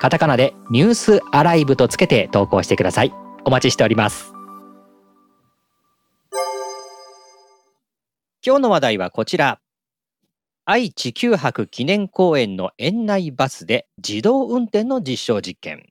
カタカナでニュースアライブとつけて投稿してください。お待ちしております。今日の話題はこちら。愛・知九博記念公園の園内バスで自動運転の実証実験。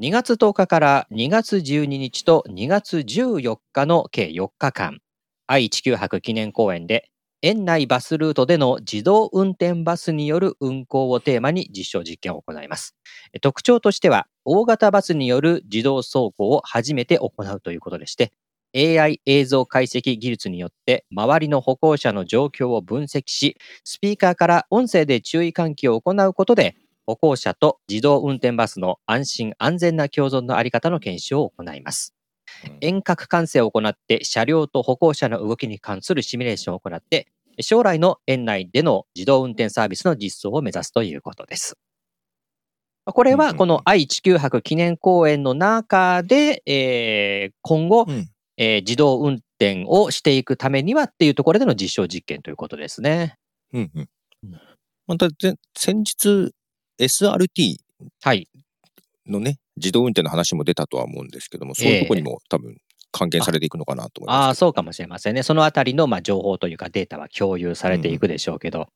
2月10日から2月12日と2月14日の計4日間。愛・知九博記念公園で園内バスルートでの自動運転バスによる運行をテーマに実証実験を行います。特徴としては、大型バスによる自動走行を初めて行うということでして、AI 映像解析技術によって周りの歩行者の状況を分析し、スピーカーから音声で注意喚起を行うことで、歩行者と自動運転バスの安心安全な共存のあり方の検証を行います。遠隔管制を行って車両と歩行者の動きに関するシミュレーションを行って将来の園内での自動運転サービスの実装を目指すということです。これはこの愛・地球博記念公園の中で、えー、今後、うん、えー、自動運転をしていくためにはっていうところでの実証実験ということですね。うんうん。また先日 SRT のね、自動運転の話も出たとは思うんですけども、そういうところにも多分還元されていくのかなと思います。ああ、そうかもしれませんね。そのあたりのまあ情報というかデータは共有されていくでしょうけど、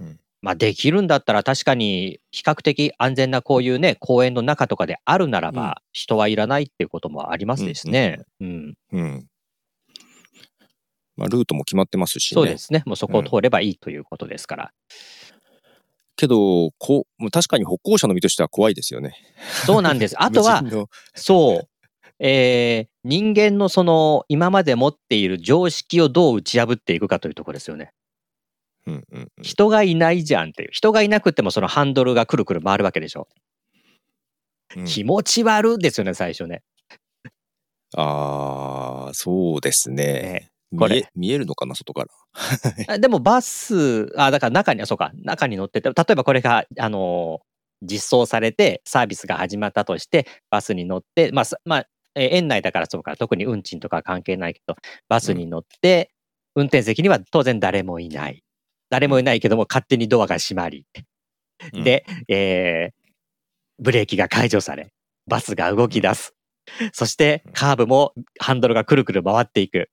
うん、まあできるんだったら確かに比較的安全なこういうね、公園の中とかであるならば、人はいらないっていうこともありますですね。うん。うん。まあルートも決まってますしね。そうですね。もうそこを通ればいいということですから。けど、こう、確かに歩行者の身としては怖いですよね。そうなんです。あとは、そう、えー、人間のその今まで持っている常識をどう打ち破っていくかというところですよね。うんうんうん、人がいないじゃんっていう。人がいなくてもそのハンドルがくるくる回るわけでしょ。うん、気持ち悪ですよね、最初ね。ああ、そうですね。ねこれ見えるのかな、外から。でもバス、あ、だから中に、あ、そうか、中に乗ってて、例えばこれが、あのー、実装されてサービスが始まったとしてバスに乗って、まあ、まあ、えー、園内だからそうか、特に運賃とか関係ないけど、バスに乗って、うん、運転席には当然誰もいない。誰もいないけども、勝手にドアが閉まり。で、えー、ブレーキが解除され、バスが動き出す。そして、カーブもハンドルがくるくる回っていく。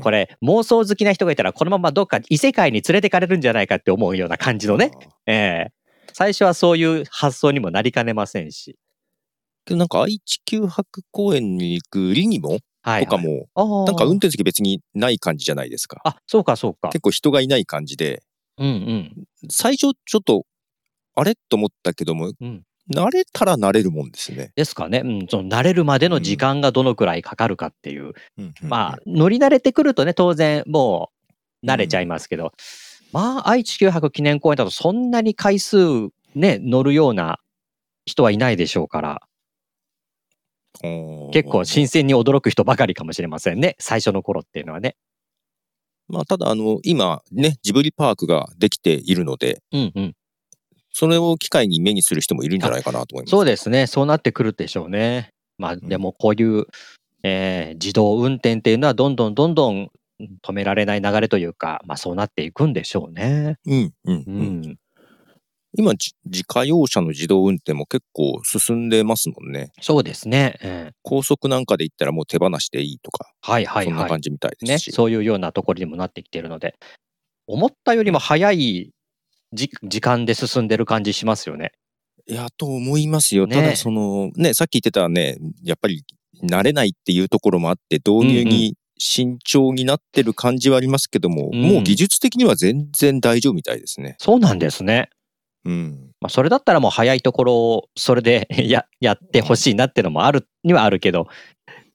これ、妄想好きな人がいたら、このままどっか異世界に連れてかれるんじゃないかって思うような感じのね。えー、最初はそういう発想にもなりかねませんし。けどなんか愛知九博公園に行くリニモとかも、なんか運転席別にない感じじゃないですか。あ、そうかそうか。結構人がいない感じで。うんうん。最初ちょっと、あれと思ったけども、うん、慣れたら慣れるもんですね。ですかね。うん、その慣れるまでの時間がどのくらいかかるかっていう。うん、まあ、乗り慣れてくるとね、当然もう慣れちゃいますけど、うん、まあ、愛知九博記念公園だとそんなに回数ね、乗るような人はいないでしょうから。結構新鮮に驚く人ばかりかもしれませんね。最初の頃っていうのはね。まあ、ただ、あの、今ね、ジブリパークができているので、うんうん。それを機会に目にする人もいるんじゃないかなと思います。そうですね。そうなってくるでしょうね。まあ、でもこういう、うん、えー、自動運転っていうのはどんどんどんどん止められない流れというか、まあそうなっていくんでしょうね。うん、うん、うん。今、自家用車の自動運転も結構進んでますもんね。そうですね。えー、高速なんかで行ったらもう手放していいとか。はいはいはい。そんな感じみたいですし。ね、そういうようなところにもなってきているので、思ったよりも早い時間で進んでる感じしますよね。いや、と思いますよ。ね、ただ、その、ね、さっき言ってたね、やっぱり慣れないっていうところもあって、導入に慎重になってる感じはありますけども、うんうん、もう技術的には全然大丈夫みたいですね。そうなんですね。うん。まあ、それだったらもう早いところを、それで や、やってほしいなってのもある、にはあるけど、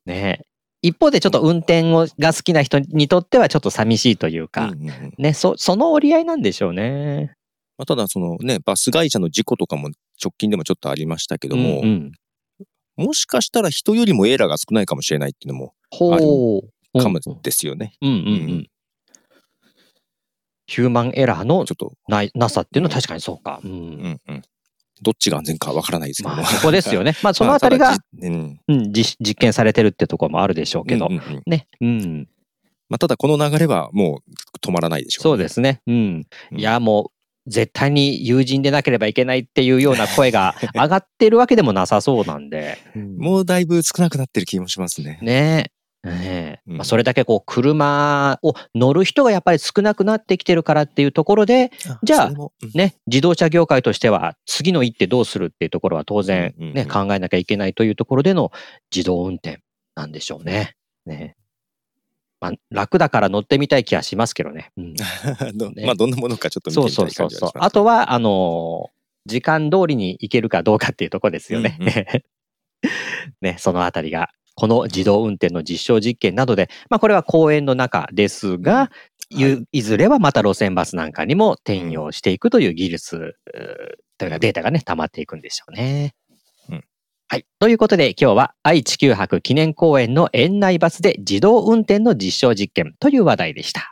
ね一方でちょっと運転をが好きな人にとってはちょっと寂しいというか、ね、そ、その折り合いなんでしょうね。まあ、ただそのね、バス会社の事故とかも直近でもちょっとありましたけども、うんうん、もしかしたら人よりもエラーが少ないかもしれないっていうのもあるかもですよね。うんうん。うんヒューマンエラーのちょっとななさっていうのは確かにそうか。うん、うんうんどっちが安全かわからないですけども。まあ、そこですよね。まあ、そのあたりが、うん、実験されてるってところもあるでしょうけど。うんうんうん、ね。うん。まあ、ただこの流れはもう止まらないでしょう、ね、そうですね。うん。いや、もう、絶対に友人でなければいけないっていうような声が 上がってるわけでもなさそうなんで。うん、もうだいぶ少なくなってる気もしますね。ねねまあ、それだけこう車を乗る人がやっぱり少なくなってきてるからっていうところで、じゃあ、ね、自動車業界としては次の一手どうするっていうところは当然ね、考えなきゃいけないというところでの自動運転なんでしょうね。ね。まあ、楽だから乗ってみたい気はしますけどね。うん ねまあ、どんなものかちょっと見てみたい感うそうそう。あとは、あのー、時間通りに行けるかどうかっていうところですよね。うんうん、ね、そのあたりがこの自動運転の実証実験などで、まあ、これは公園の中ですが、いずれはまた路線バスなんかにも転用していくという技術というかデータがね、溜まっていくんでしょうね。うん、はい。ということで今日は愛・地球博記念公園の園内バスで自動運転の実証実験という話題でした。